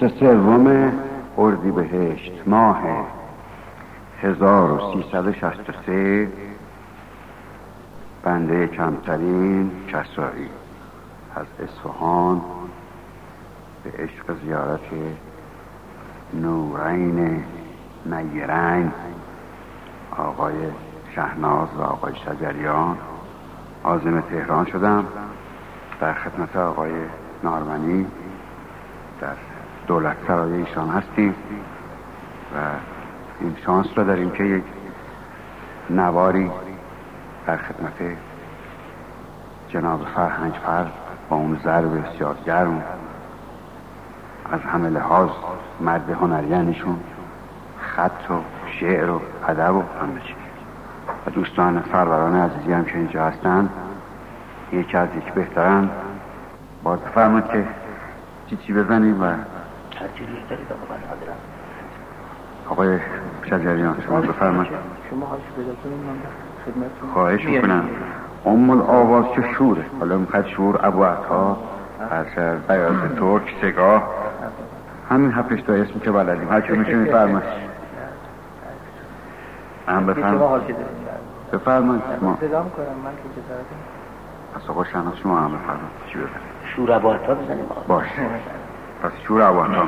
سوم اردیبهشت ماه 1363 بنده کمترین کسایی از اصفهان به عشق زیارت نورین نیرین آقای شهناز و آقای شجریان. آزم تهران شدم. در خدمت آقای نارمنی در دولت سرای ایشان هستیم و این شانس را داریم که یک نواری در خدمت جناب فرهنگ فرد با اون ضرب بسیار گرم از همه لحاظ مرد هنریانشون خط و شعر و ادب و همه و دوستان سروران عزیزی هم که اینجا هستن یکی از یک بهترن. باز فرمود که چی چی بزنیم و آقای شجریان شما بفرمایید. شما پیدا کنید من خدمتتون خواهش می‌کنم. ام آواز که شوره؟ حالا می‌خواد شور ابو عطا از بیاز ترک سگاه. همین هفتش تا اسم که بلدیم هر چه میشه فرمایید هم بفرمایید. بفرمایید شما. صدا کنم من که جسارتم پس آقا شما هم بفرمایید. چی بزنید شور اباتا بزنیم. آقا. پس ابو عطا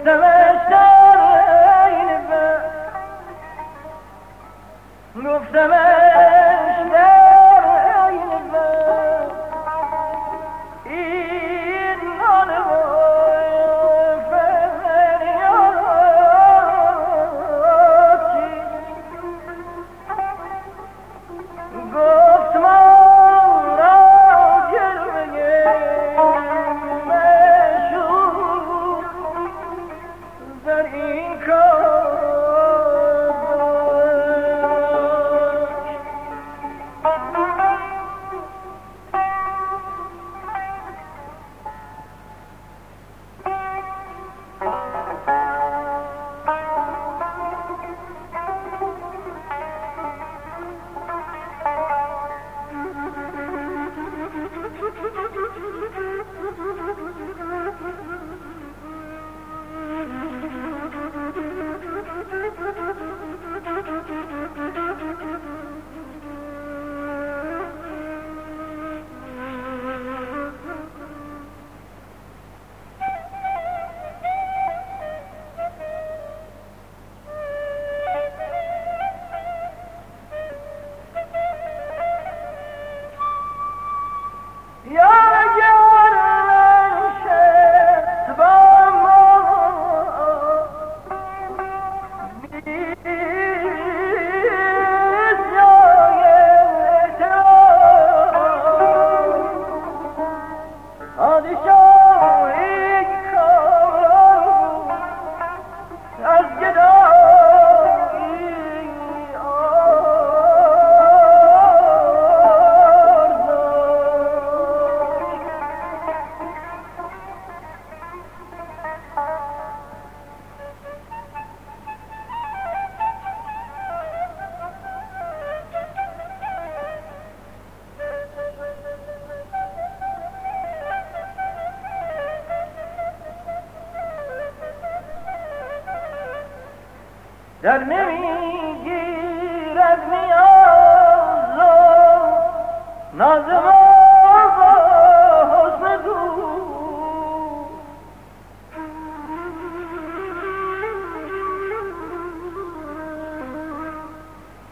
گفتمش در عین گفتمش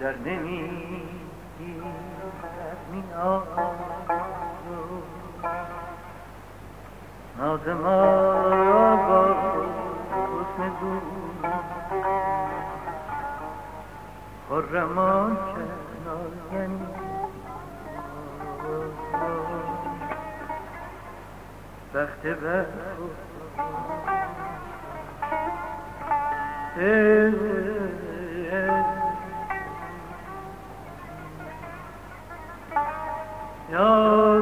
در نمی ناز ما را با حسن دو خرمان کرد آینی وقت. وقت No.